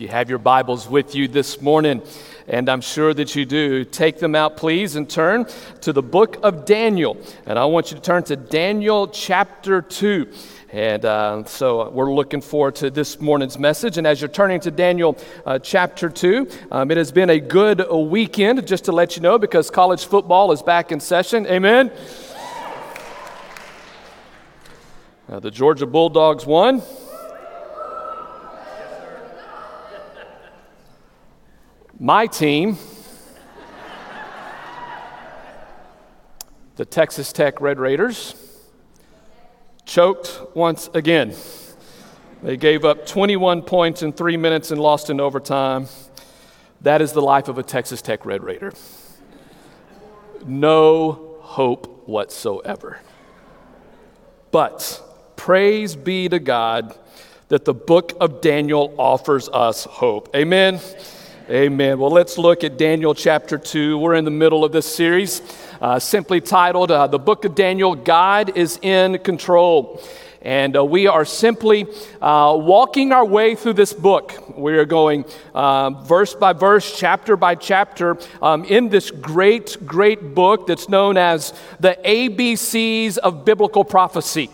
You have your Bibles with you this morning, and I'm sure that you do. Take them out, please, and turn to the book of Daniel. And I want you to turn to Daniel chapter 2. And uh, so we're looking forward to this morning's message. And as you're turning to Daniel uh, chapter 2, um, it has been a good weekend, just to let you know, because college football is back in session. Amen. Uh, the Georgia Bulldogs won. My team, the Texas Tech Red Raiders, choked once again. They gave up 21 points in three minutes and lost in overtime. That is the life of a Texas Tech Red Raider. No hope whatsoever. But praise be to God that the book of Daniel offers us hope. Amen. Amen. Well, let's look at Daniel chapter 2. We're in the middle of this series, uh, simply titled uh, The Book of Daniel God is in Control. And uh, we are simply uh, walking our way through this book. We are going uh, verse by verse, chapter by chapter, um, in this great, great book that's known as the ABCs of biblical prophecy.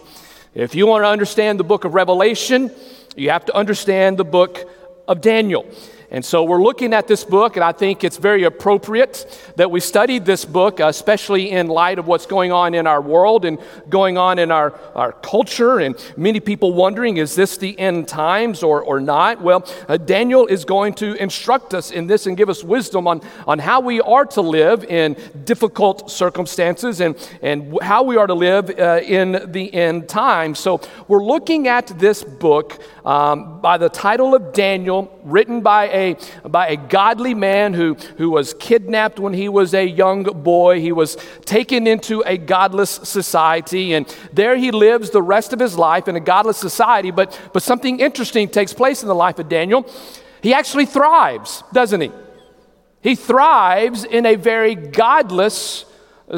If you want to understand the book of Revelation, you have to understand the book of Daniel. And so we're looking at this book, and I think it's very appropriate that we study this book, especially in light of what's going on in our world and going on in our, our culture, and many people wondering, is this the end times or, or not? Well, uh, Daniel is going to instruct us in this and give us wisdom on, on how we are to live in difficult circumstances and, and how we are to live uh, in the end times. So we're looking at this book um, by the title of Daniel, written by a, by a godly man who, who was kidnapped when he was a young boy. He was taken into a godless society, and there he lives the rest of his life in a godless society. But, but something interesting takes place in the life of Daniel. He actually thrives, doesn't he? He thrives in a very godless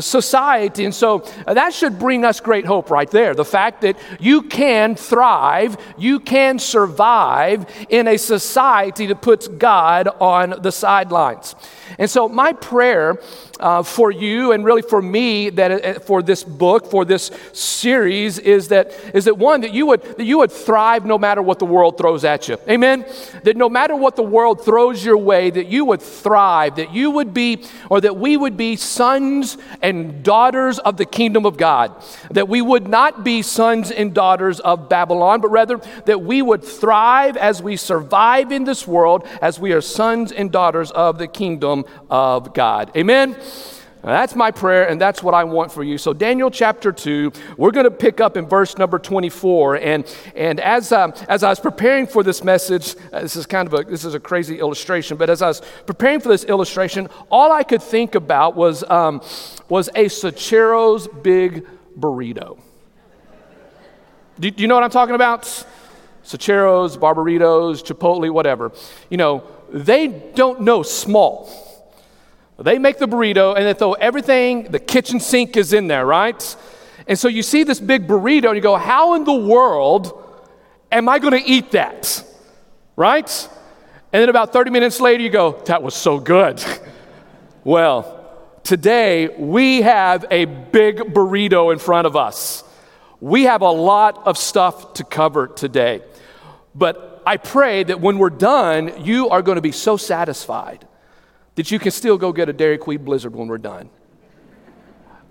society. And so uh, that should bring us great hope right there. The fact that you can thrive, you can survive in a society that puts God on the sidelines. And so, my prayer uh, for you and really for me that uh, for this book, for this series, is that is that one that you would that you would thrive no matter what the world throws at you. Amen. That no matter what the world throws your way, that you would thrive. That you would be, or that we would be sons and daughters of the kingdom of God. That we would not be sons and daughters of Babylon, but rather that we would thrive as we survive in this world, as we are sons and daughters of the kingdom of God. Amen? That's my prayer, and that's what I want for you. So, Daniel chapter 2, we're going to pick up in verse number 24. And, and as, um, as I was preparing for this message, uh, this is kind of a, this is a crazy illustration, but as I was preparing for this illustration, all I could think about was, um, was a Sachero's big burrito. Do, do you know what I'm talking about? Sachero's, Barberitos, Chipotle, whatever. You know, they don't know small. They make the burrito and they throw everything, the kitchen sink is in there, right? And so you see this big burrito and you go, How in the world am I going to eat that? Right? And then about 30 minutes later, you go, That was so good. well, today we have a big burrito in front of us. We have a lot of stuff to cover today. But I pray that when we're done, you are going to be so satisfied that you can still go get a Dairy Queen Blizzard when we're done.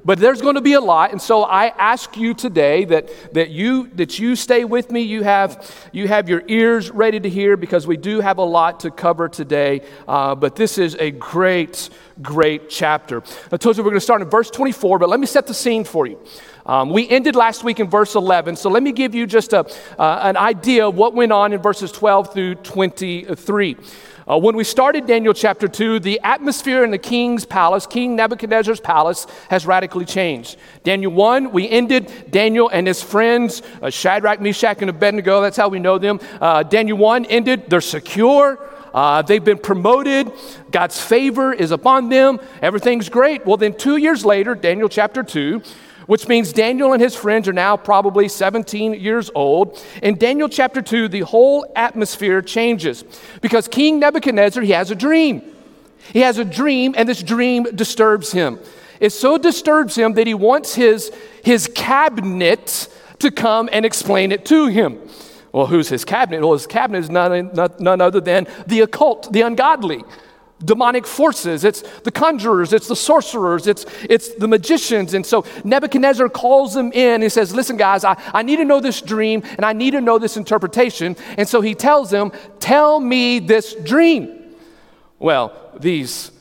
But there's going to be a lot, and so I ask you today that, that, you, that you stay with me. You have, you have your ears ready to hear because we do have a lot to cover today. Uh, but this is a great, great chapter. I told you we're going to start in verse 24, but let me set the scene for you. Um, we ended last week in verse 11, so let me give you just a, uh, an idea of what went on in verses 12 through 23. Uh, when we started Daniel chapter 2, the atmosphere in the king's palace, King Nebuchadnezzar's palace, has radically changed. Daniel 1, we ended Daniel and his friends, uh, Shadrach, Meshach, and Abednego. That's how we know them. Uh, Daniel 1 ended, they're secure. Uh, they've been promoted. God's favor is upon them. Everything's great. Well, then, two years later, Daniel chapter 2, which means Daniel and his friends are now probably 17 years old. In Daniel chapter 2, the whole atmosphere changes because King Nebuchadnezzar, he has a dream. He has a dream, and this dream disturbs him. It so disturbs him that he wants his, his cabinet to come and explain it to him. Well, who's his cabinet? Well, his cabinet is none, none other than the occult, the ungodly demonic forces, it's the conjurers, it's the sorcerers, it's, it's the magicians. And so Nebuchadnezzar calls them in and says, Listen, guys, I, I need to know this dream and I need to know this interpretation. And so he tells them, Tell me this dream. Well, these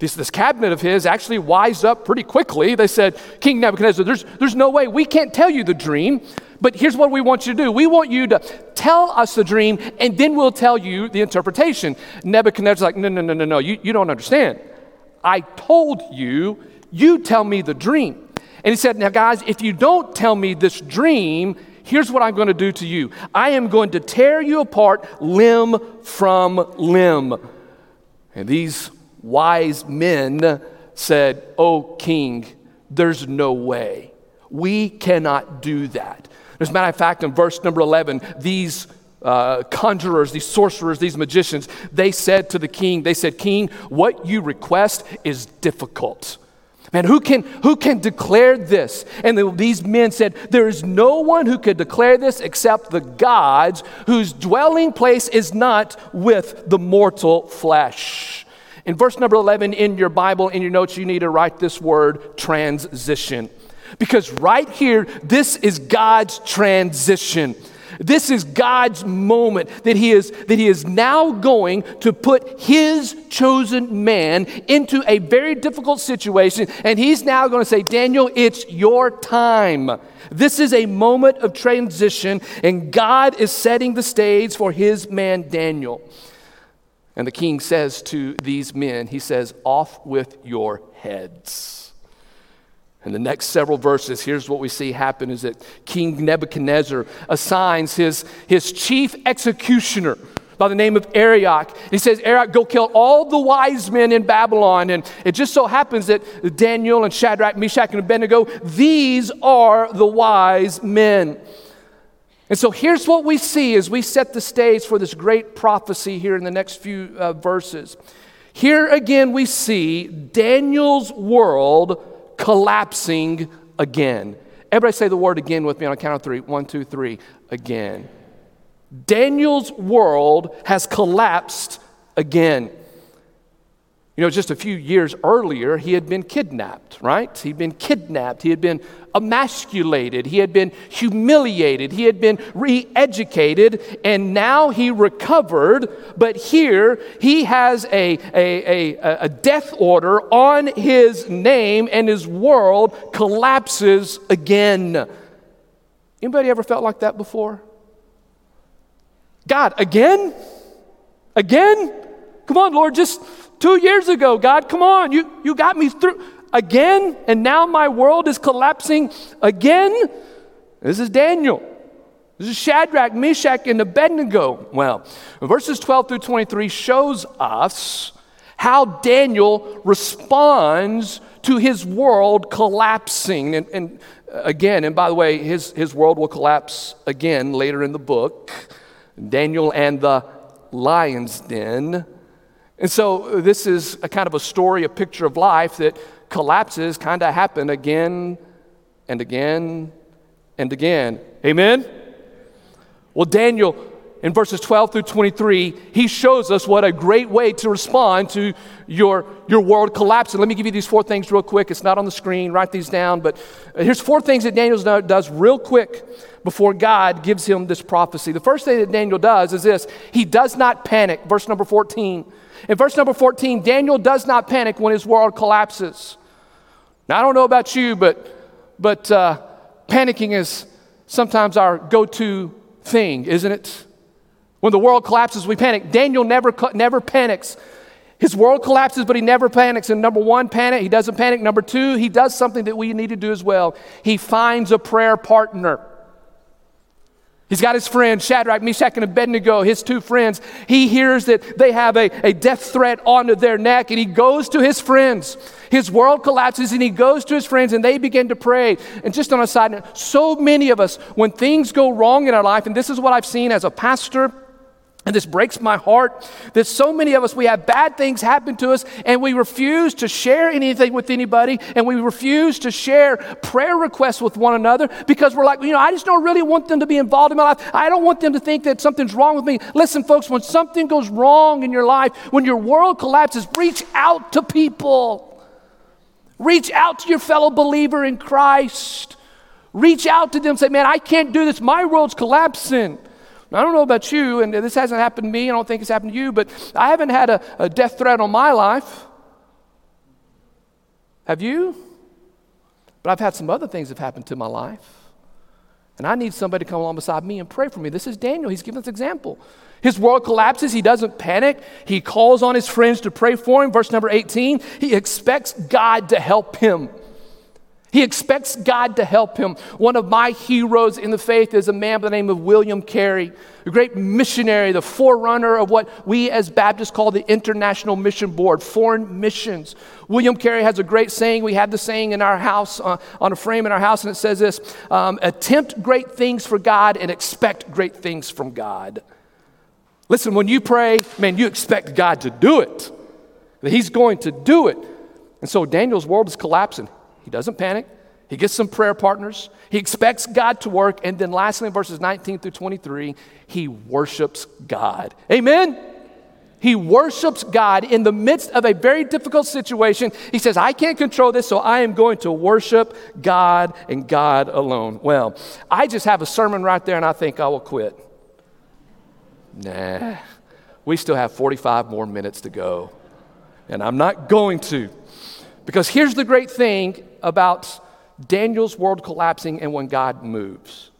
this, this cabinet of his actually wised up pretty quickly. They said, King Nebuchadnezzar, there's, there's no way we can't tell you the dream, but here's what we want you to do. We want you to tell us the dream, and then we'll tell you the interpretation. Nebuchadnezzar's like, no, no, no, no, no, you, you don't understand. I told you, you tell me the dream. And he said, Now, guys, if you don't tell me this dream, here's what I'm going to do to you I am going to tear you apart limb from limb. And these wise men said, Oh, king, there's no way. We cannot do that. As a matter of fact, in verse number 11, these uh, conjurers, these sorcerers, these magicians, they said to the king, they said, King, what you request is difficult. Man, who can, who can declare this? And the, these men said, There is no one who could declare this except the gods whose dwelling place is not with the mortal flesh. In verse number 11 in your Bible, in your notes, you need to write this word transition. Because right here, this is God's transition. This is God's moment that he is that he is now going to put his chosen man into a very difficult situation and he's now going to say, "Daniel, it's your time." This is a moment of transition and God is setting the stage for his man Daniel. And the king says to these men, he says, Off with your heads. In the next several verses, here's what we see happen is that King Nebuchadnezzar assigns his, his chief executioner by the name of Arioch. He says, Arioch, go kill all the wise men in Babylon. And it just so happens that Daniel and Shadrach, Meshach, and Abednego, these are the wise men. And so here's what we see as we set the stage for this great prophecy here in the next few uh, verses. Here again, we see Daniel's world collapsing again. Everybody say the word again with me on a count of three. One, two, three. Again. Daniel's world has collapsed again. You know, just a few years earlier, he had been kidnapped, right? He'd been kidnapped. He had been emasculated. He had been humiliated. He had been re educated. And now he recovered. But here, he has a, a, a, a death order on his name, and his world collapses again. Anybody ever felt like that before? God, again? Again? Come on, Lord, just Two years ago, God, come on, you, you got me through again, and now my world is collapsing again. This is Daniel. This is Shadrach, Meshach, and Abednego. Well, verses 12 through 23 shows us how Daniel responds to his world collapsing. And, and uh, again, and by the way, his, his world will collapse again later in the book. Daniel and the lion's den. And so uh, this is a kind of a story, a picture of life that collapses kind of happen again and again and again. Amen? Well, Daniel, in verses 12 through 23, he shows us what a great way to respond to your, your world collapsing. Let me give you these four things real quick. It's not on the screen, write these down. But uh, here's four things that Daniel does real quick before God gives him this prophecy. The first thing that Daniel does is this he does not panic. Verse number 14. In verse number 14, Daniel does not panic when his world collapses. Now, I don't know about you, but, but uh, panicking is sometimes our go to thing, isn't it? When the world collapses, we panic. Daniel never, never panics. His world collapses, but he never panics. And number one, panic, he doesn't panic. Number two, he does something that we need to do as well. He finds a prayer partner. He's got his friends, Shadrach, Meshach, and Abednego, his two friends. He hears that they have a, a death threat onto their neck, and he goes to his friends. His world collapses and he goes to his friends and they begin to pray. And just on a side note, so many of us, when things go wrong in our life, and this is what I've seen as a pastor, and this breaks my heart that so many of us, we have bad things happen to us and we refuse to share anything with anybody and we refuse to share prayer requests with one another because we're like, you know, I just don't really want them to be involved in my life. I don't want them to think that something's wrong with me. Listen, folks, when something goes wrong in your life, when your world collapses, reach out to people. Reach out to your fellow believer in Christ. Reach out to them say, man, I can't do this. My world's collapsing. I don't know about you, and this hasn't happened to me. I don't think it's happened to you, but I haven't had a, a death threat on my life. Have you? But I've had some other things have happened to my life. And I need somebody to come along beside me and pray for me. This is Daniel. He's giving us example. His world collapses. He doesn't panic. He calls on his friends to pray for him. Verse number 18, he expects God to help him. He expects God to help him. One of my heroes in the faith is a man by the name of William Carey, a great missionary, the forerunner of what we as Baptists call the International Mission Board, foreign missions. William Carey has a great saying. We have the saying in our house, uh, on a frame in our house, and it says this um, Attempt great things for God and expect great things from God. Listen, when you pray, man, you expect God to do it, that He's going to do it. And so Daniel's world is collapsing. He doesn't panic. He gets some prayer partners. He expects God to work. And then, lastly, in verses 19 through 23, he worships God. Amen? He worships God in the midst of a very difficult situation. He says, I can't control this, so I am going to worship God and God alone. Well, I just have a sermon right there, and I think I will quit. Nah, we still have 45 more minutes to go, and I'm not going to. Because here's the great thing about Daniel's world collapsing and when God moves.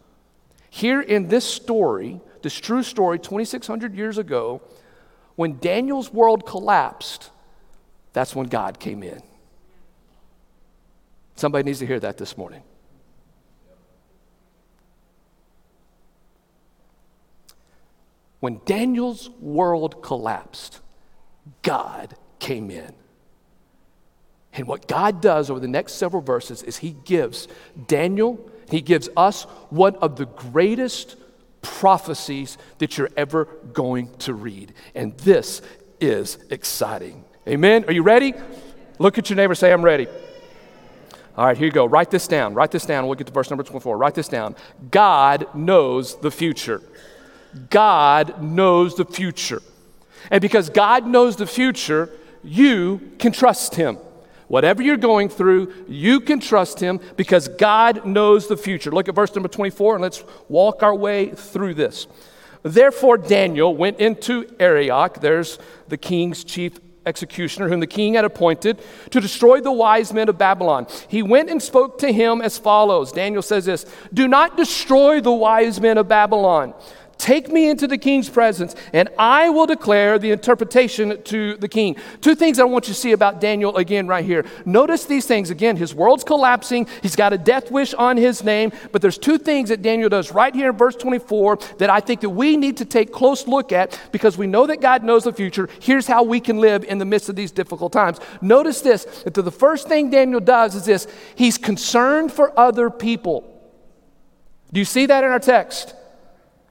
Here in this story, this true story, 2,600 years ago, when Daniel's world collapsed, that's when God came in. Somebody needs to hear that this morning. When Daniel's world collapsed, God came in. And what God does over the next several verses is He gives Daniel, He gives us one of the greatest prophecies that you're ever going to read. And this is exciting. Amen? Are you ready? Look at your neighbor, say, I'm ready. All right, here you go. Write this down. Write this down. We'll get to verse number 24. Write this down. God knows the future. God knows the future. And because God knows the future, you can trust Him. Whatever you're going through, you can trust Him because God knows the future. Look at verse number 24 and let's walk our way through this. Therefore, Daniel went into Arioch, there's the king's chief executioner, whom the king had appointed to destroy the wise men of Babylon. He went and spoke to him as follows Daniel says this Do not destroy the wise men of Babylon. Take me into the king's presence, and I will declare the interpretation to the king. Two things I want you to see about Daniel again, right here. Notice these things. Again, his world's collapsing. He's got a death wish on his name. But there's two things that Daniel does right here in verse 24 that I think that we need to take close look at because we know that God knows the future. Here's how we can live in the midst of these difficult times. Notice this that the first thing Daniel does is this he's concerned for other people. Do you see that in our text?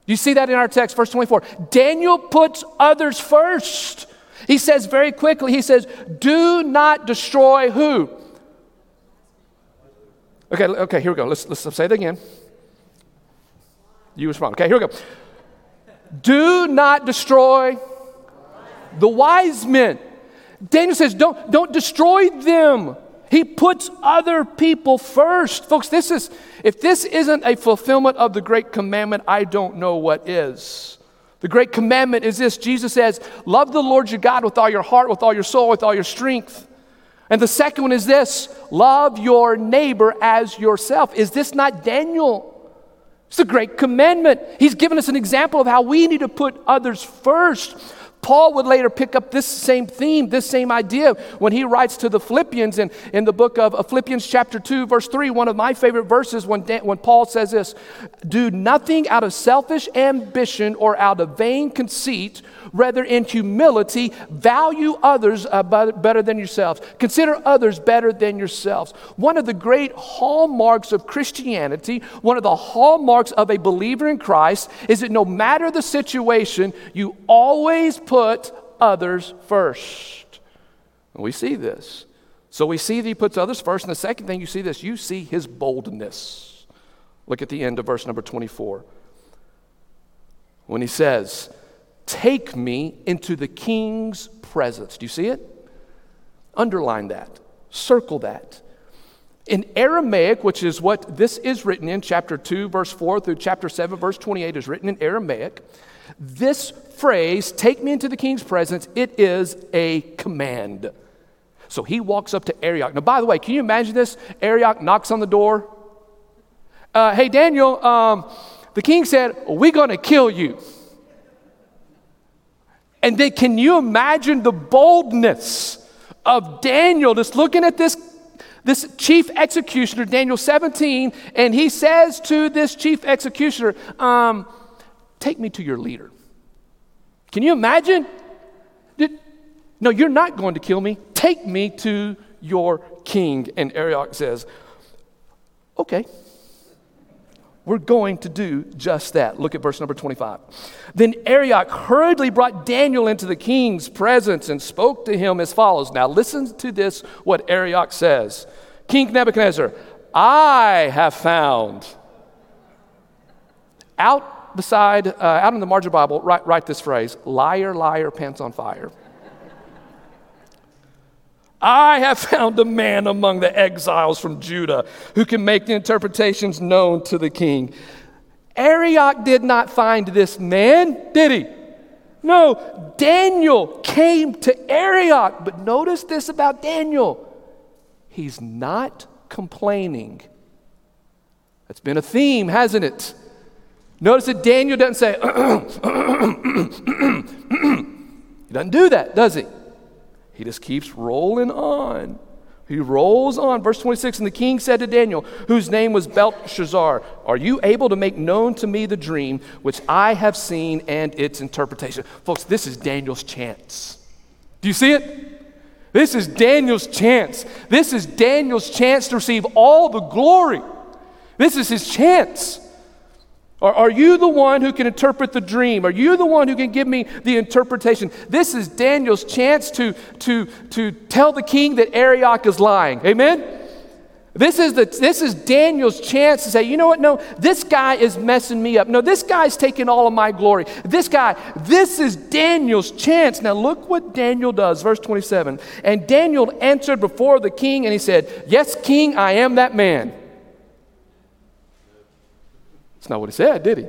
You see that in our text, verse 24. Daniel puts others first. He says very quickly, he says, Do not destroy who? Okay, okay, here we go. Let's, let's say it again. You respond. Okay, here we go. Do not destroy the wise men. Daniel says, Don't, don't destroy them. He puts other people first. Folks, this is, if this isn't a fulfillment of the great commandment, I don't know what is. The great commandment is this Jesus says, Love the Lord your God with all your heart, with all your soul, with all your strength. And the second one is this love your neighbor as yourself. Is this not Daniel? It's the great commandment. He's given us an example of how we need to put others first. Paul would later pick up this same theme, this same idea when he writes to the Philippians in, in the book of Philippians, chapter 2, verse 3, one of my favorite verses when, when Paul says this Do nothing out of selfish ambition or out of vain conceit, rather, in humility, value others better than yourselves. Consider others better than yourselves. One of the great hallmarks of Christianity, one of the hallmarks of a believer in Christ, is that no matter the situation, you always put others first. And we see this. So we see that he puts others first. And the second thing you see this, you see his boldness. Look at the end of verse number 24. When he says, Take me into the king's presence. Do you see it? Underline that, circle that. In Aramaic, which is what this is written in, chapter 2, verse 4 through chapter 7, verse 28, is written in Aramaic. This phrase, take me into the king's presence, it is a command. So he walks up to Arioch. Now, by the way, can you imagine this? Arioch knocks on the door. Uh, hey, Daniel, um, the king said, We're going to kill you. And then, can you imagine the boldness of Daniel just looking at this, this chief executioner, Daniel 17, and he says to this chief executioner, um, Take me to your leader. Can you imagine? Did, no, you're not going to kill me. Take me to your king. And Arioch says, Okay, we're going to do just that. Look at verse number 25. Then Arioch hurriedly brought Daniel into the king's presence and spoke to him as follows. Now, listen to this what Arioch says King Nebuchadnezzar, I have found out beside, uh, out in the margin Bible, write, write this phrase liar, liar, pants on fire. I have found a man among the exiles from Judah who can make the interpretations known to the king. Arioch did not find this man, did he? No, Daniel came to Arioch. But notice this about Daniel he's not complaining. That's been a theme, hasn't it? Notice that Daniel doesn't say, he doesn't do that, does he? He just keeps rolling on. He rolls on. Verse 26 And the king said to Daniel, whose name was Belteshazzar, Are you able to make known to me the dream which I have seen and its interpretation? Folks, this is Daniel's chance. Do you see it? This is Daniel's chance. This is Daniel's chance to receive all the glory. This is his chance. Are, are you the one who can interpret the dream? Are you the one who can give me the interpretation? This is Daniel's chance to, to, to tell the king that Arioch is lying. Amen? This is, the, this is Daniel's chance to say, you know what? No, this guy is messing me up. No, this guy's taking all of my glory. This guy, this is Daniel's chance. Now, look what Daniel does. Verse 27. And Daniel answered before the king and he said, Yes, king, I am that man. That's not what he said, did he?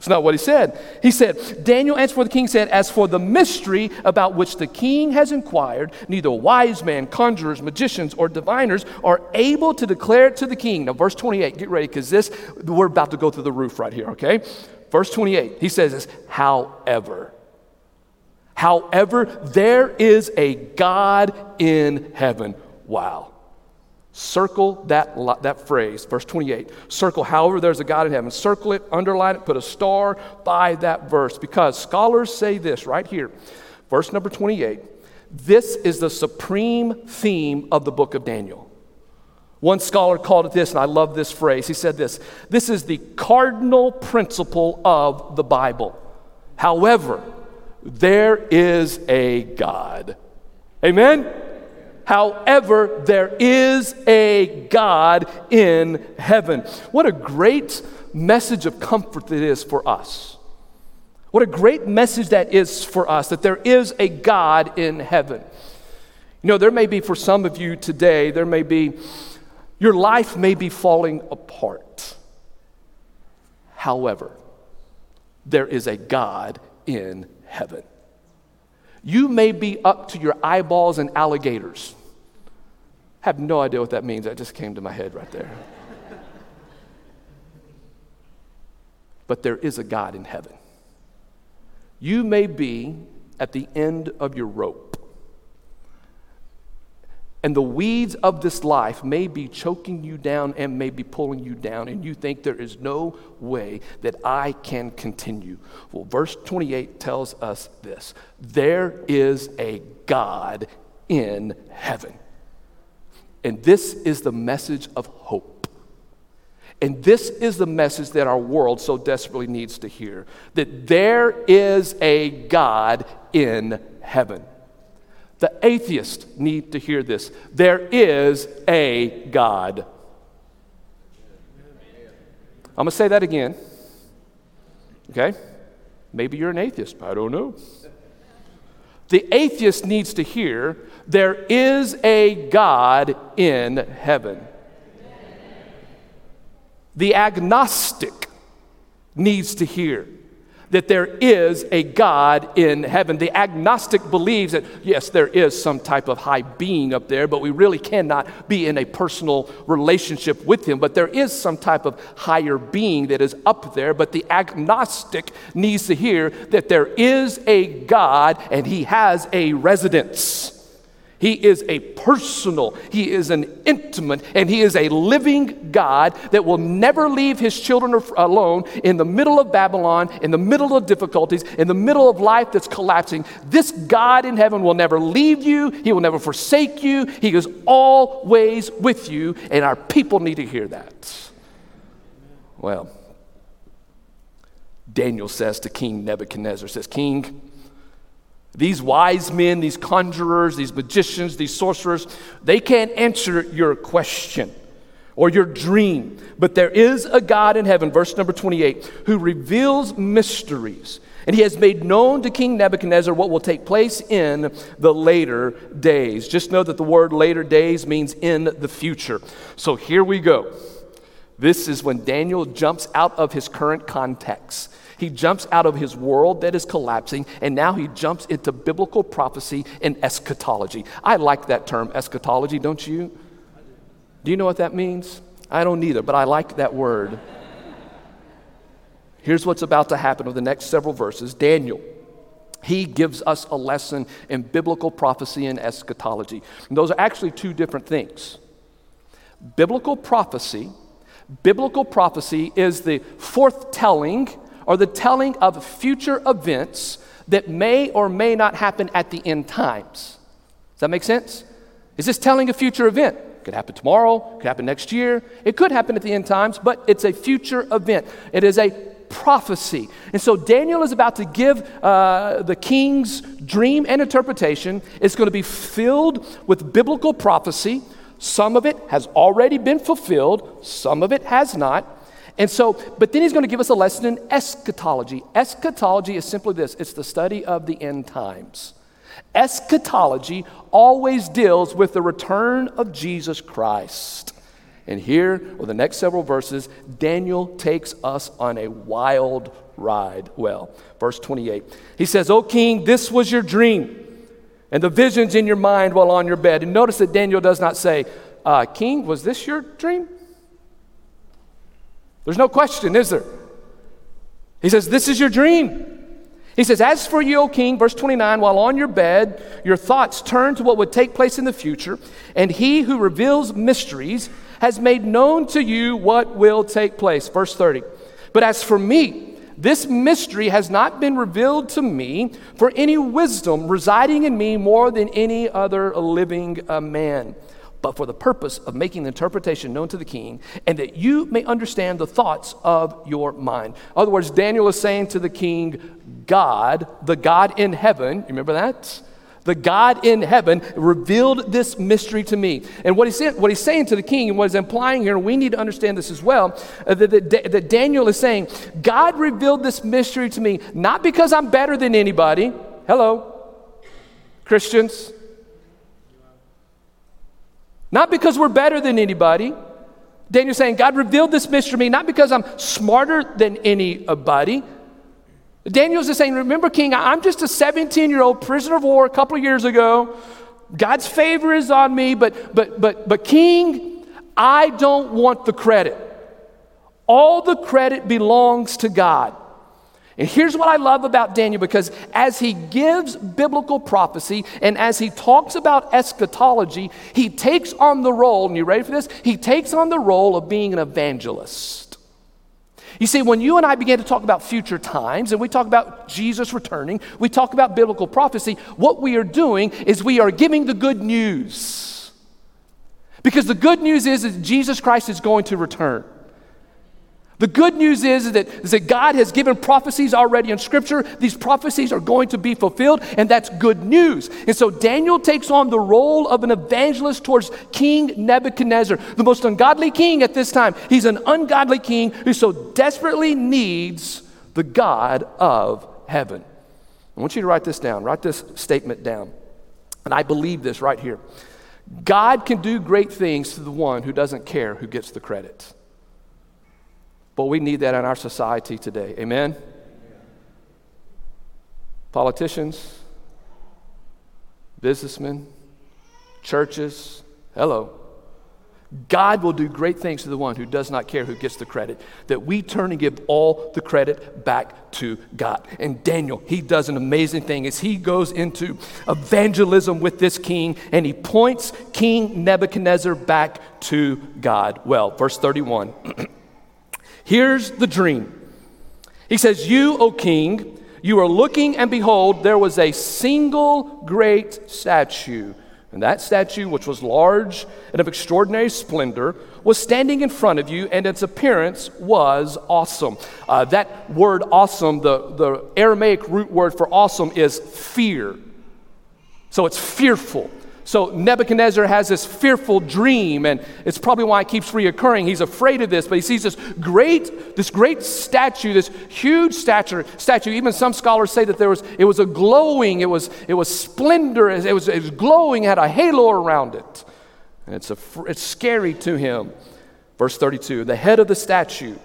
It's not what he said. He said, Daniel answered for the king, said, As for the mystery about which the king has inquired, neither wise men, conjurers, magicians, or diviners are able to declare it to the king. Now, verse 28, get ready, because this, we're about to go through the roof right here, okay? Verse 28, he says this, however, however, there is a God in heaven. Wow. Circle that, that phrase, verse 28. Circle, however, there's a God in heaven. Circle it, underline it, put a star by that verse because scholars say this right here, verse number 28. This is the supreme theme of the book of Daniel. One scholar called it this, and I love this phrase. He said this This is the cardinal principle of the Bible. However, there is a God. Amen? However, there is a God in heaven. What a great message of comfort it is for us. What a great message that is for us that there is a God in heaven. You know, there may be for some of you today, there may be, your life may be falling apart. However, there is a God in heaven. You may be up to your eyeballs in alligators have no idea what that means. That just came to my head right there. but there is a God in heaven. You may be at the end of your rope. And the weeds of this life may be choking you down and may be pulling you down, and you think there is no way that I can continue. Well, verse 28 tells us this there is a God in heaven. And this is the message of hope. And this is the message that our world so desperately needs to hear that there is a God in heaven. The atheists need to hear this. There is a God. I'm going to say that again. Okay? Maybe you're an atheist. I don't know. The atheist needs to hear there is a God in heaven. The agnostic needs to hear that there is a God in heaven. The agnostic believes that, yes, there is some type of high being up there, but we really cannot be in a personal relationship with him. But there is some type of higher being that is up there. But the agnostic needs to hear that there is a God and he has a residence. He is a personal, He is an intimate, and He is a living God that will never leave His children alone in the middle of Babylon, in the middle of difficulties, in the middle of life that's collapsing. This God in heaven will never leave you, He will never forsake you. He is always with you, and our people need to hear that. Well, Daniel says to King Nebuchadnezzar, says, King, these wise men, these conjurers, these magicians, these sorcerers, they can't answer your question or your dream. But there is a God in heaven, verse number 28, who reveals mysteries. And he has made known to King Nebuchadnezzar what will take place in the later days. Just know that the word later days means in the future. So here we go. This is when Daniel jumps out of his current context. He jumps out of his world that is collapsing, and now he jumps into biblical prophecy and eschatology. I like that term, eschatology, don't you? Do you know what that means? I don't either, but I like that word. Here's what's about to happen over the next several verses Daniel. He gives us a lesson in biblical prophecy and eschatology. And those are actually two different things. Biblical prophecy, biblical prophecy is the foretelling or the telling of future events that may or may not happen at the end times. Does that make sense? Is this telling a future event? Could happen tomorrow, could happen next year. It could happen at the end times, but it's a future event. It is a prophecy. And so Daniel is about to give uh, the king's dream and interpretation. It's going to be filled with biblical prophecy. Some of it has already been fulfilled, some of it has not. And so, but then he's going to give us a lesson in eschatology. Eschatology is simply this it's the study of the end times. Eschatology always deals with the return of Jesus Christ. And here, with the next several verses, Daniel takes us on a wild ride. Well, verse 28. He says, O king, this was your dream, and the visions in your mind while on your bed. And notice that Daniel does not say, uh, King, was this your dream? There's no question, is there? He says, This is your dream. He says, As for you, O king, verse 29, while on your bed, your thoughts turn to what would take place in the future, and he who reveals mysteries has made known to you what will take place. Verse 30. But as for me, this mystery has not been revealed to me for any wisdom residing in me more than any other living uh, man but for the purpose of making the interpretation known to the king, and that you may understand the thoughts of your mind. In other words, Daniel is saying to the king, God, the God in heaven, you remember that? The God in heaven revealed this mystery to me. And what he's, saying, what he's saying to the king, and what he's implying here, and we need to understand this as well, uh, that, that, that Daniel is saying, God revealed this mystery to me, not because I'm better than anybody. Hello, Christians. Not because we're better than anybody. Daniel's saying, God revealed this mystery to me, not because I'm smarter than anybody. Daniel's just saying, Remember, King, I'm just a 17 year old prisoner of war a couple of years ago. God's favor is on me, but, but, but, but, King, I don't want the credit. All the credit belongs to God. And here's what I love about Daniel because as he gives biblical prophecy and as he talks about eschatology, he takes on the role, and you ready for this? He takes on the role of being an evangelist. You see, when you and I begin to talk about future times and we talk about Jesus returning, we talk about biblical prophecy, what we are doing is we are giving the good news. Because the good news is that Jesus Christ is going to return. The good news is that, is that God has given prophecies already in Scripture. These prophecies are going to be fulfilled, and that's good news. And so Daniel takes on the role of an evangelist towards King Nebuchadnezzar, the most ungodly king at this time. He's an ungodly king who so desperately needs the God of heaven. I want you to write this down, write this statement down. And I believe this right here God can do great things to the one who doesn't care who gets the credit. But we need that in our society today. Amen? Politicians, businessmen, churches, hello. God will do great things to the one who does not care who gets the credit. That we turn and give all the credit back to God. And Daniel, he does an amazing thing as he goes into evangelism with this king and he points King Nebuchadnezzar back to God. Well, verse 31. Here's the dream. He says, You, O king, you are looking, and behold, there was a single great statue. And that statue, which was large and of extraordinary splendor, was standing in front of you, and its appearance was awesome. Uh, that word awesome, the, the Aramaic root word for awesome is fear. So it's fearful. So Nebuchadnezzar has this fearful dream, and it's probably why it keeps reoccurring. He's afraid of this, but he sees this great, this great statue, this huge statue. Statue. Even some scholars say that there was, it was a glowing, it was, it was splendor, it was, it was glowing, had a halo around it. And it's, a, it's scary to him. Verse 32 The head of the statue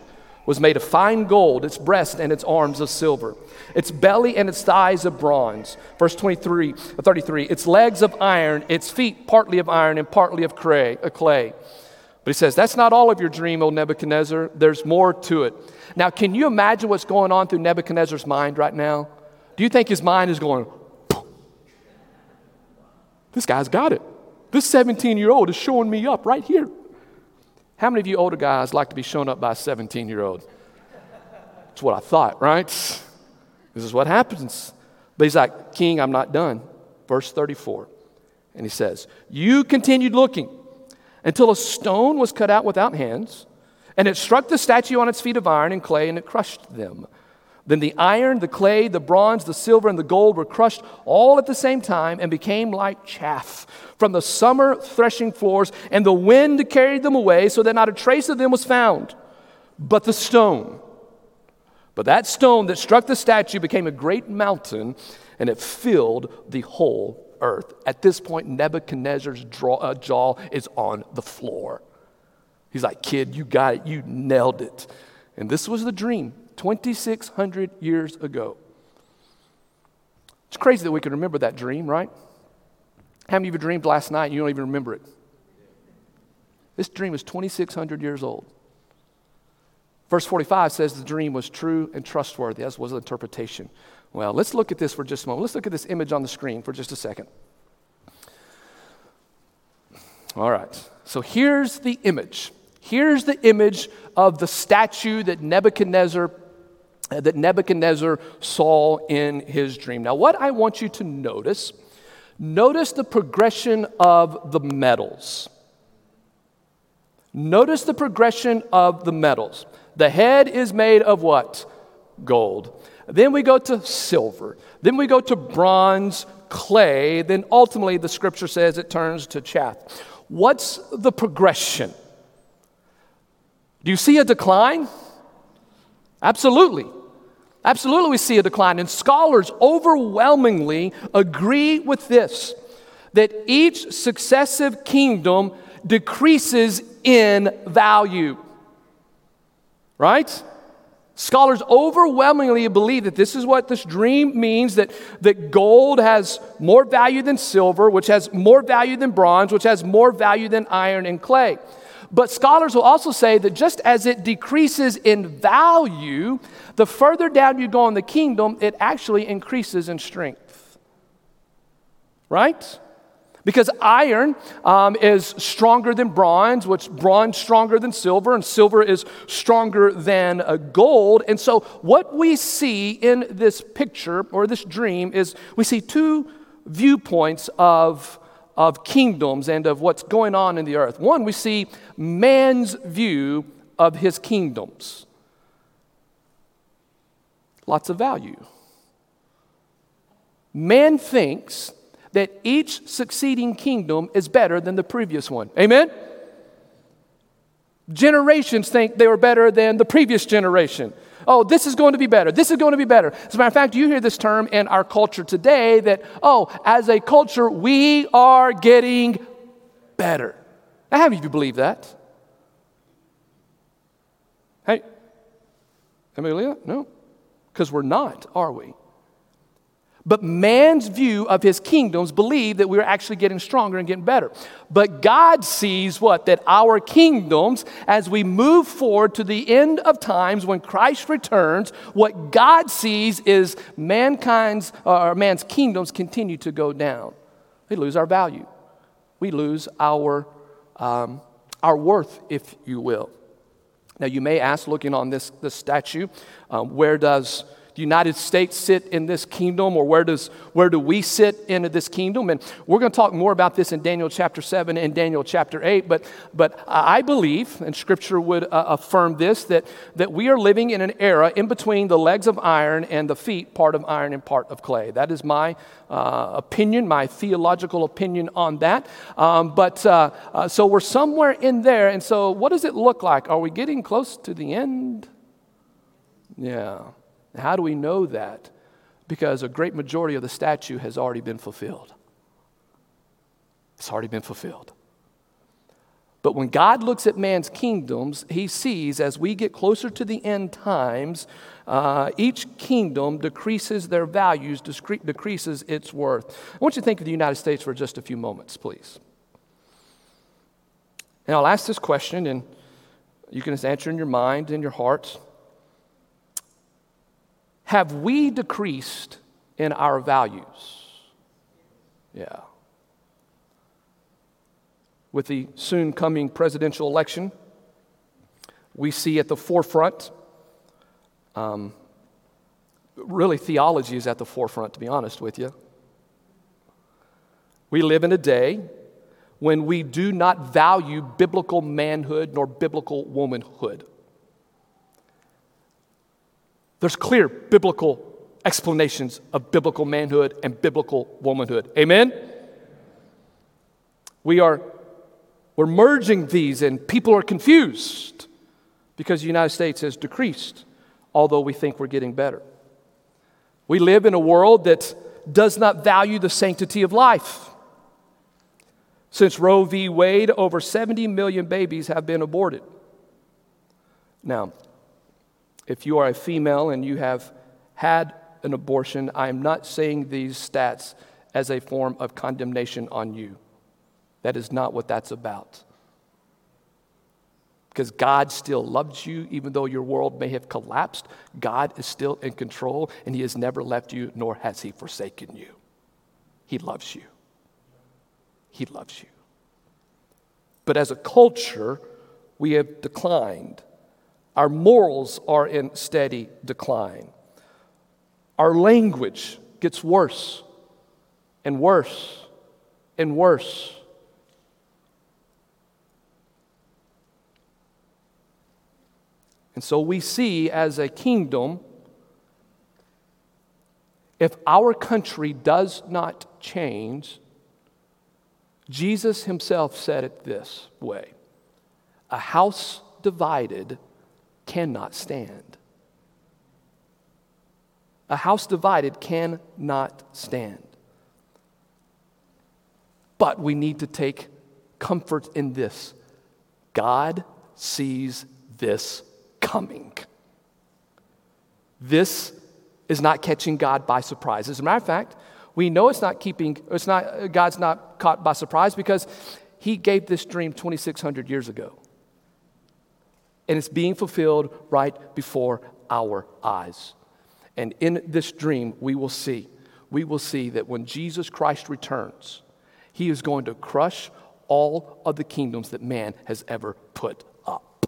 was made of fine gold, its breast and its arms of silver, its belly and its thighs of bronze. Verse 23, 33, its legs of iron, its feet partly of iron and partly of clay, uh, clay. But he says, That's not all of your dream, O Nebuchadnezzar. There's more to it. Now, can you imagine what's going on through Nebuchadnezzar's mind right now? Do you think his mind is going, This guy's got it. This 17 year old is showing me up right here. How many of you older guys like to be shown up by a 17 year old? That's what I thought, right? This is what happens. But he's like, King, I'm not done. Verse 34. And he says, You continued looking until a stone was cut out without hands, and it struck the statue on its feet of iron and clay, and it crushed them. Then the iron, the clay, the bronze, the silver, and the gold were crushed all at the same time and became like chaff from the summer threshing floors, and the wind carried them away so that not a trace of them was found. But the stone, but that stone that struck the statue became a great mountain, and it filled the whole earth. At this point, Nebuchadnezzar's draw, uh, jaw is on the floor. He's like, Kid, you got it. You nailed it. And this was the dream. 2,600 years ago. It's crazy that we can remember that dream, right? How many of you dreamed last night and you don't even remember it? This dream is 2,600 years old. Verse 45 says the dream was true and trustworthy, as was the interpretation. Well, let's look at this for just a moment. Let's look at this image on the screen for just a second. All right, so here's the image. Here's the image of the statue that Nebuchadnezzar Uh, that Nebuchadnezzar saw in his dream. Now, what I want you to notice, notice the progression of the metals. Notice the progression of the metals. The head is made of what? Gold. Then we go to silver. Then we go to bronze, clay. Then ultimately, the scripture says it turns to chaff. What's the progression? Do you see a decline? Absolutely. Absolutely, we see a decline. And scholars overwhelmingly agree with this that each successive kingdom decreases in value. Right? Scholars overwhelmingly believe that this is what this dream means that, that gold has more value than silver, which has more value than bronze, which has more value than iron and clay. But scholars will also say that just as it decreases in value, the further down you go in the kingdom, it actually increases in strength. Right? Because iron um, is stronger than bronze, which bronze stronger than silver, and silver is stronger than uh, gold. And so, what we see in this picture or this dream is we see two viewpoints of, of kingdoms and of what's going on in the earth. One, we see man's view of his kingdoms. Lots of value. Man thinks that each succeeding kingdom is better than the previous one. Amen? Generations think they were better than the previous generation. Oh, this is going to be better. This is going to be better. As a matter of fact, you hear this term in our culture today that, oh, as a culture, we are getting better. Now, how many of you believe that? Hey, anybody believe that? No. Because we're not, are we? But man's view of his kingdoms believe that we're actually getting stronger and getting better. But God sees what? That our kingdoms, as we move forward to the end of times when Christ returns, what God sees is mankind's or man's kingdoms continue to go down. We lose our value. We lose our, um, our worth, if you will. Now, you may ask, looking on this, this statue, um, where does the United States sit in this kingdom, or where, does, where do we sit in this kingdom? And we're going to talk more about this in Daniel chapter 7 and Daniel chapter 8. But, but I believe, and scripture would uh, affirm this, that, that we are living in an era in between the legs of iron and the feet, part of iron and part of clay. That is my uh, opinion, my theological opinion on that. Um, but uh, uh so we're somewhere in there. And so, what does it look like? Are we getting close to the end? Yeah. How do we know that? Because a great majority of the statue has already been fulfilled. It's already been fulfilled. But when God looks at man's kingdoms, he sees as we get closer to the end times, uh, each kingdom decreases their values, decreases its worth. I want you to think of the United States for just a few moments, please. And I'll ask this question, and you can just answer in your mind, in your heart. Have we decreased in our values? Yeah. With the soon coming presidential election, we see at the forefront, um, really, theology is at the forefront, to be honest with you. We live in a day when we do not value biblical manhood nor biblical womanhood. There's clear biblical explanations of biblical manhood and biblical womanhood. Amen? We are we're merging these and people are confused because the United States has decreased, although we think we're getting better. We live in a world that does not value the sanctity of life. Since Roe v. Wade, over 70 million babies have been aborted. Now, if you are a female and you have had an abortion, I am not saying these stats as a form of condemnation on you. That is not what that's about. Because God still loves you, even though your world may have collapsed. God is still in control, and He has never left you, nor has He forsaken you. He loves you. He loves you. But as a culture, we have declined our morals are in steady decline. Our language gets worse and worse and worse. And so we see as a kingdom, if our country does not change, Jesus himself said it this way a house divided cannot stand. A house divided cannot stand. But we need to take comfort in this God sees this coming. This is not catching God by surprise. As a matter of fact, we know it's not keeping, it's not, God's not caught by surprise because he gave this dream 2,600 years ago. And it's being fulfilled right before our eyes. And in this dream, we will see, we will see that when Jesus Christ returns, he is going to crush all of the kingdoms that man has ever put up.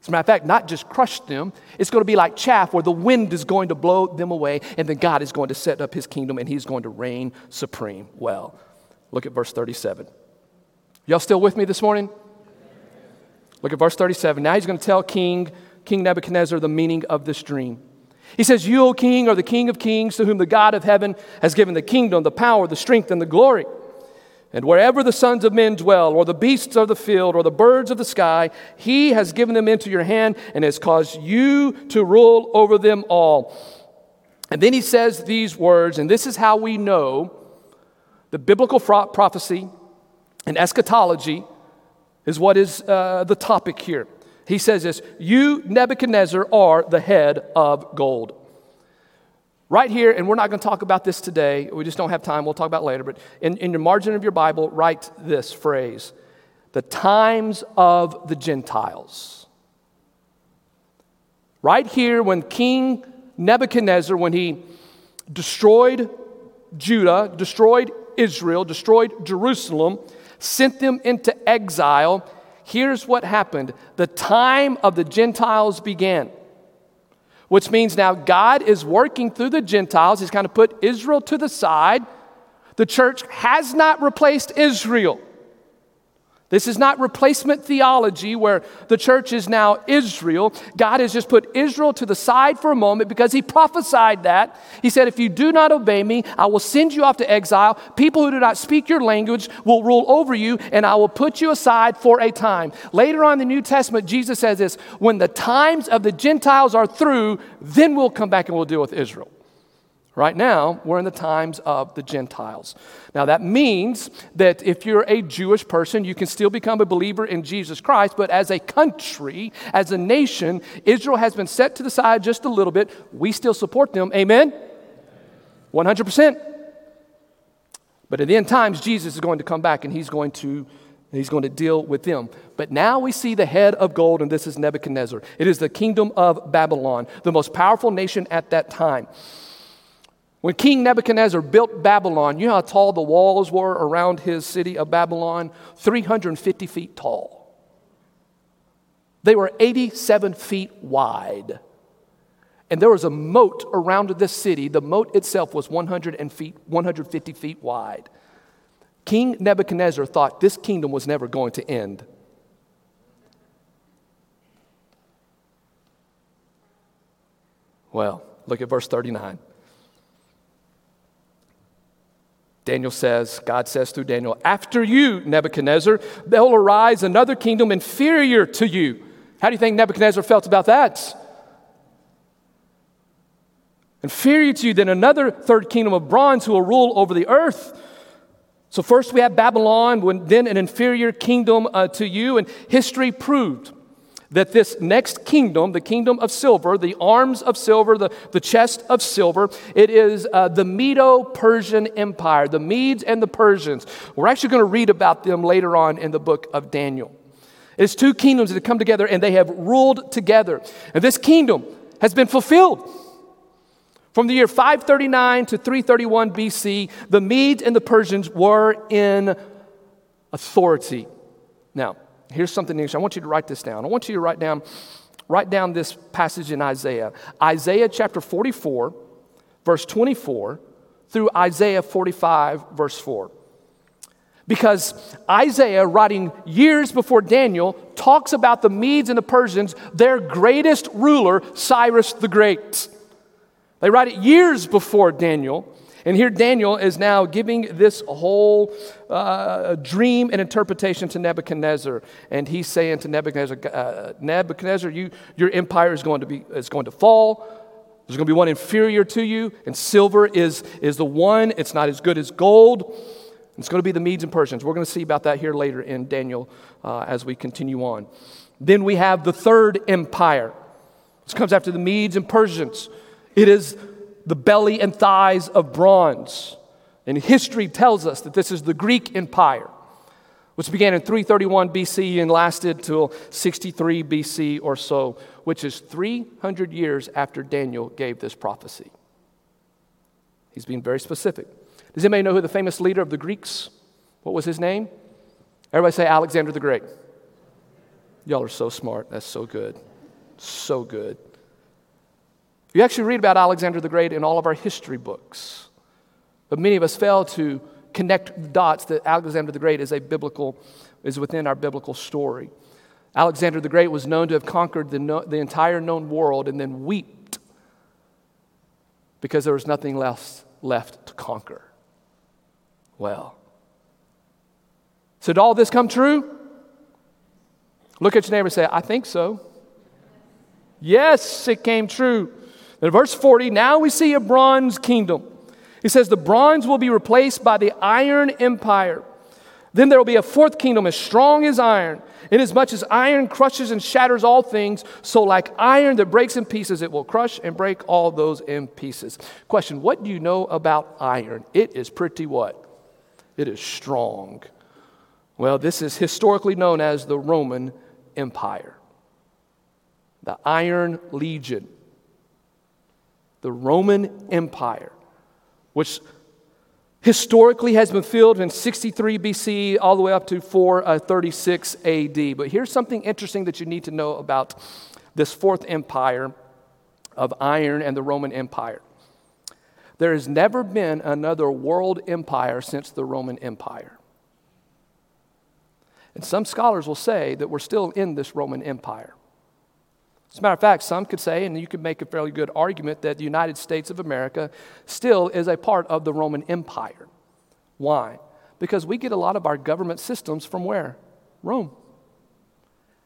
As a matter of fact, not just crush them, it's going to be like chaff where the wind is going to blow them away, and then God is going to set up his kingdom and he's going to reign supreme. Well, look at verse 37. Y'all still with me this morning? Look at verse 37. Now he's going to tell King, King Nebuchadnezzar the meaning of this dream. He says, You, O king, are the king of kings, to whom the God of heaven has given the kingdom, the power, the strength, and the glory. And wherever the sons of men dwell, or the beasts of the field, or the birds of the sky, he has given them into your hand and has caused you to rule over them all. And then he says these words, and this is how we know the biblical prophecy and eschatology is what is uh, the topic here. He says this You, Nebuchadnezzar, are the head of gold. Right here, and we're not going to talk about this today, we just don't have time, we'll talk about later, but in, in your margin of your Bible, write this phrase the times of the Gentiles. Right here, when King Nebuchadnezzar, when he destroyed Judah, destroyed Israel, destroyed Jerusalem, sent them into exile, here's what happened the time of the Gentiles began. Which means now God is working through the Gentiles. He's kind of put Israel to the side. The church has not replaced Israel. This is not replacement theology where the church is now Israel. God has just put Israel to the side for a moment because he prophesied that. He said, If you do not obey me, I will send you off to exile. People who do not speak your language will rule over you, and I will put you aside for a time. Later on in the New Testament, Jesus says this When the times of the Gentiles are through, then we'll come back and we'll deal with Israel. Right now, we're in the times of the Gentiles. Now, that means that if you're a Jewish person, you can still become a believer in Jesus Christ, but as a country, as a nation, Israel has been set to the side just a little bit. We still support them. Amen? 100%. But at the end times, Jesus is going to come back and he's going to he's going to deal with them. But now we see the head of gold, and this is Nebuchadnezzar. It is the kingdom of Babylon, the most powerful nation at that time. When King Nebuchadnezzar built Babylon, you know how tall the walls were around his city of Babylon? 350 feet tall. They were 87 feet wide. And there was a moat around this city. The moat itself was 100 feet, 150 feet wide. King Nebuchadnezzar thought this kingdom was never going to end. Well, look at verse 39. Daniel says, God says through Daniel, after you, Nebuchadnezzar, there'll arise another kingdom inferior to you. How do you think Nebuchadnezzar felt about that? Inferior to you, then another third kingdom of bronze who will rule over the earth. So, first we have Babylon, then an inferior kingdom uh, to you, and history proved that this next kingdom, the kingdom of silver, the arms of silver, the, the chest of silver, it is uh, the Medo Persian Empire, the Medes and the Persians. We're actually going to read about them later on in the book of Daniel. It's two kingdoms that have come together and they have ruled together. And this kingdom has been fulfilled. From the year 539 to 331 BC, the Medes and the Persians were in authority. Now, here's something interesting. I want you to write this down. I want you to write down, write down this passage in Isaiah. Isaiah chapter 44, verse 24, through Isaiah 45, verse 4. Because Isaiah, writing years before Daniel, talks about the Medes and the Persians, their greatest ruler, Cyrus the Great. They write it years before Daniel. And here Daniel is now giving this whole uh, dream and interpretation to Nebuchadnezzar. And he's saying to Nebuchadnezzar, uh, Nebuchadnezzar, you, your empire is going, to be, is going to fall. There's going to be one inferior to you, and silver is, is the one. It's not as good as gold. It's going to be the Medes and Persians. We're going to see about that here later in Daniel uh, as we continue on. Then we have the third empire. This comes after the Medes and Persians. It is the belly and thighs of bronze. And history tells us that this is the Greek Empire. which began in 331 BC and lasted till 63 BC or so, which is 300 years after Daniel gave this prophecy. He's being very specific. Does anybody know who the famous leader of the Greeks? What was his name? Everybody say Alexander the Great. Y'all are so smart. That's so good. So good. You actually read about Alexander the Great in all of our history books. But many of us fail to connect dots that Alexander the Great is a biblical, is within our biblical story. Alexander the Great was known to have conquered the, no, the entire known world and then wept because there was nothing less left to conquer. Well, so did all this come true? Look at your neighbor and say, I think so. Yes, it came true. In verse 40, now we see a bronze kingdom. He says, The bronze will be replaced by the iron empire. Then there will be a fourth kingdom as strong as iron. Inasmuch as iron crushes and shatters all things, so like iron that breaks in pieces, it will crush and break all those in pieces. Question What do you know about iron? It is pretty what? It is strong. Well, this is historically known as the Roman Empire, the Iron Legion, the Roman Empire, which historically has been filled in 63 BC all the way up to 436 uh, AD. But here's something interesting that you need to know about this fourth empire of iron and the Roman Empire. There has never been another world empire since the Roman Empire. And some scholars will say that we're still in this Roman Empire. As a matter of fact, some could say, and you could make a fairly good argument, that the United States of America still is a part of the Roman Empire. Why? Because we get a lot of our government systems from where? Rome.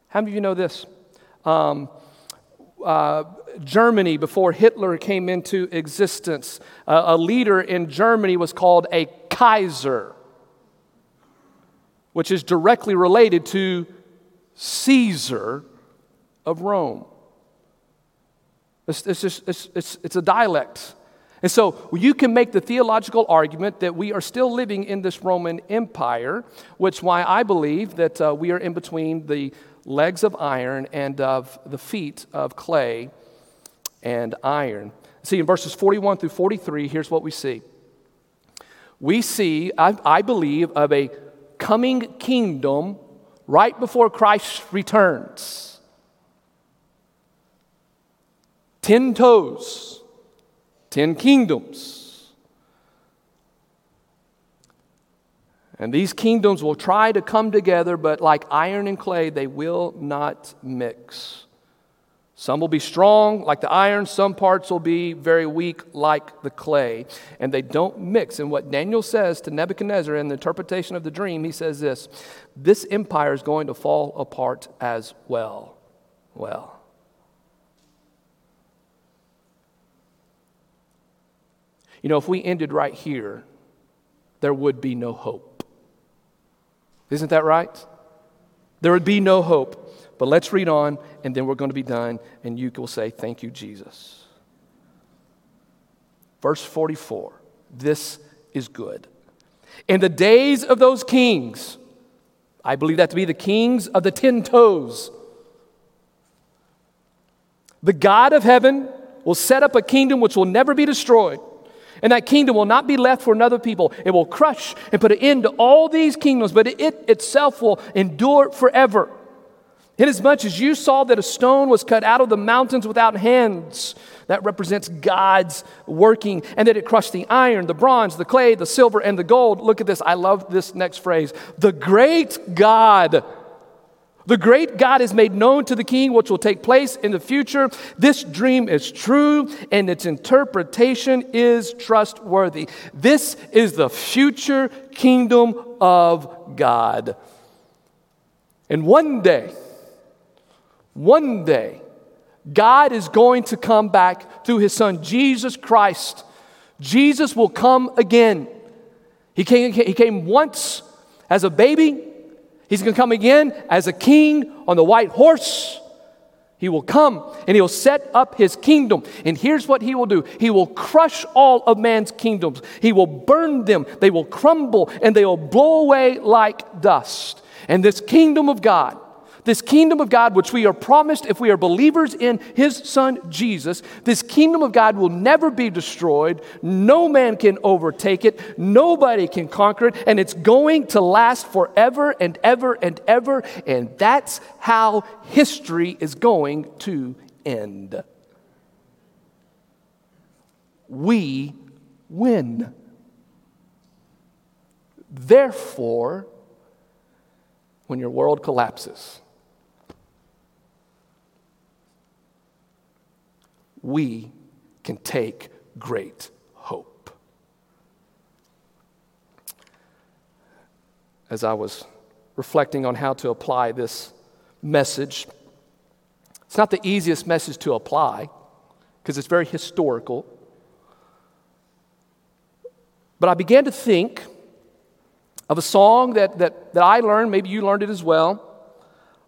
How many of you know this? Um, uh, Germany, before Hitler came into existence, uh, a leader in Germany was called a Kaiser which is directly related to Caesar of Rome. It's, it's, just, it's, it's, it's a dialect. And so you can make the theological argument that we are still living in this Roman Empire, which why I believe that uh, we are in between the legs of iron and of the feet of clay and iron. See, in verses 41 through 43, here's what we see. We see, I, I believe, of a coming kingdom right before Christ returns. Ten toes, ten kingdoms. And these kingdoms will try to come together, but like iron and clay, they will not mix. Some will be strong like the iron, some parts will be very weak like the clay, and they don't mix. And what Daniel says to Nebuchadnezzar in the interpretation of the dream, he says this this empire is going to fall apart as well. Well, you know, if we ended right here, there would be no hope. Isn't that right? There would be no hope. But let's read on, and then we're going to be done, and you will say, Thank you, Jesus. Verse 44 this is good. In the days of those kings, I believe that to be the kings of the ten toes, the God of heaven will set up a kingdom which will never be destroyed. And that kingdom will not be left for another people. It will crush and put an end to all these kingdoms, but it itself will endure forever. Inasmuch as you saw that a stone was cut out of the mountains without hands, that represents God's working, and that it crushed the iron, the bronze, the clay, the silver, and the gold. Look at this. I love this next phrase. The great God. The great God is made known to the king, which will take place in the future. This dream is true and its interpretation is trustworthy. This is the future kingdom of God. And one day, one day, God is going to come back through his son, Jesus Christ. Jesus will come again. He came, he came once as a baby, he's going to come again as a king on the white horse. He will come and he'll set up his kingdom. And here's what he will do He will crush all of man's kingdoms, he will burn them, they will crumble, and they will blow away like dust. And this kingdom of God, this kingdom of God, which we are promised if we are believers in His Son Jesus, this kingdom of God will never be destroyed. No man can overtake it, nobody can conquer it, and it's going to last forever and ever and ever. And that's how history is going to end. We win. Therefore, when your world collapses, we can take great hope. As I was reflecting on how to apply this message, it's not the easiest message to apply because it's very historical. But I began to think of a song that, that, that I learned, maybe you learned it as well,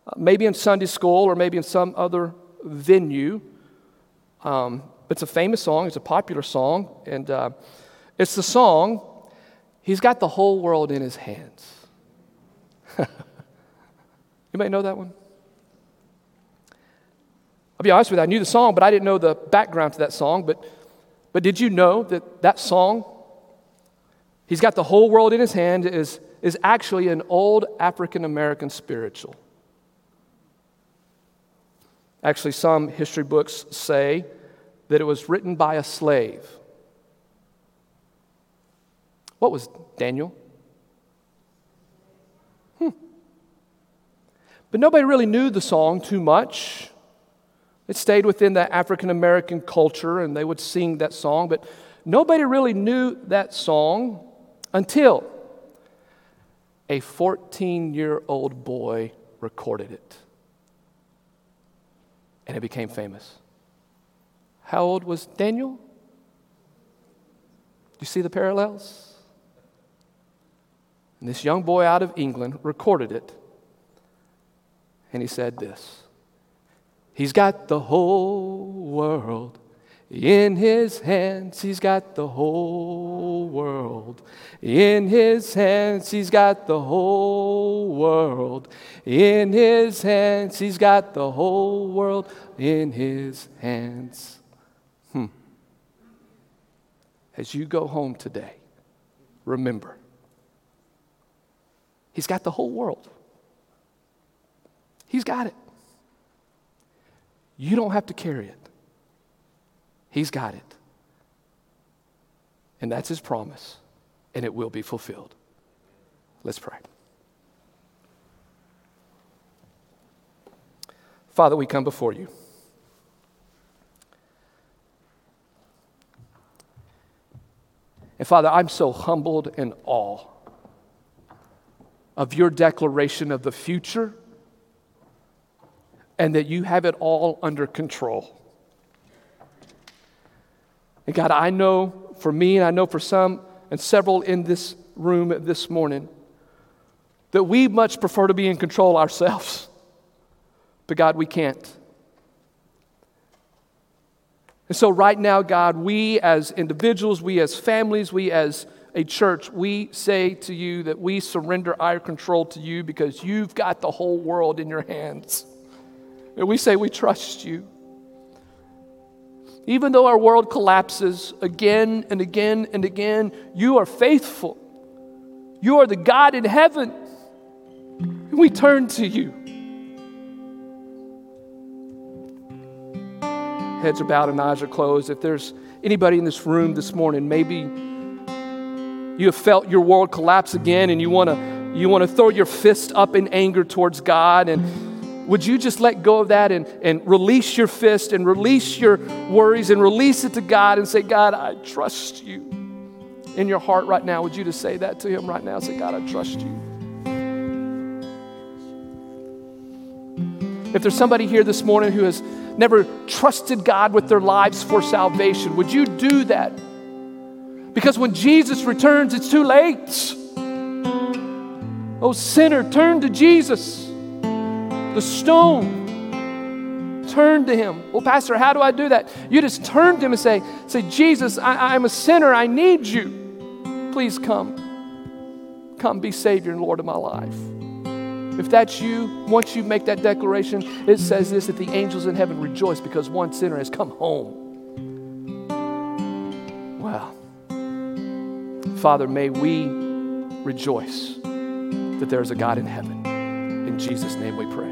uh, maybe in Sunday school or maybe in some other venue. Um, it's a famous song, it's a popular song, and uh, it's the song, He's Got the Whole World in His Hands. you may know that one. I'll be honest with you, I knew the song, but I didn't know the background to that song. But, but did you know that that song, He's Got the Whole World in His Hand, is, is actually an old African American spiritual? Actually, some history books say that it was written by a slave. What was Daniel? Hmm. But nobody really knew the song too much. It stayed within the African American culture and they would sing that song, but nobody really knew that song until a 14 year old boy recorded it and it became famous. How old was Daniel? Do you see the parallels? And this young boy out of England recorded it. And he said this He's got the whole world in his hands, he's got the whole world. In his hands, he's got the whole world. In his hands, he's got the whole world in his hands. Hmm. As you go home today, remember, he's got the whole world. He's got it. You don't have to carry it. He's got it. And that's his promise, and it will be fulfilled. Let's pray. Father, we come before you. And Father, I'm so humbled and awe of your declaration of the future and that you have it all under control. And God, I know for me, and I know for some and several in this room this morning, that we much prefer to be in control ourselves. But God, we can't. And so, right now, God, we as individuals, we as families, we as a church, we say to you that we surrender our control to you because you've got the whole world in your hands. And we say we trust you. Even though our world collapses again and again and again, you are faithful. You are the God in heaven. And we turn to you. Heads are bowed and eyes are closed. If there's anybody in this room this morning, maybe you have felt your world collapse again and you want to you want to throw your fist up in anger towards God and would you just let go of that and, and release your fist and release your worries and release it to God and say, God, I trust you in your heart right now? Would you just say that to Him right now? Say, God, I trust you. If there's somebody here this morning who has never trusted God with their lives for salvation, would you do that? Because when Jesus returns, it's too late. Oh, sinner, turn to Jesus. The stone turn to Him. Well, Pastor, how do I do that? You just turn to Him and say, say Jesus, I, I'm a sinner. I need you. Please come. Come be Savior and Lord of my life. If that's you, once you make that declaration, it says this that the angels in heaven rejoice because one sinner has come home. Well, Father, may we rejoice that there is a God in heaven. In Jesus' name we pray.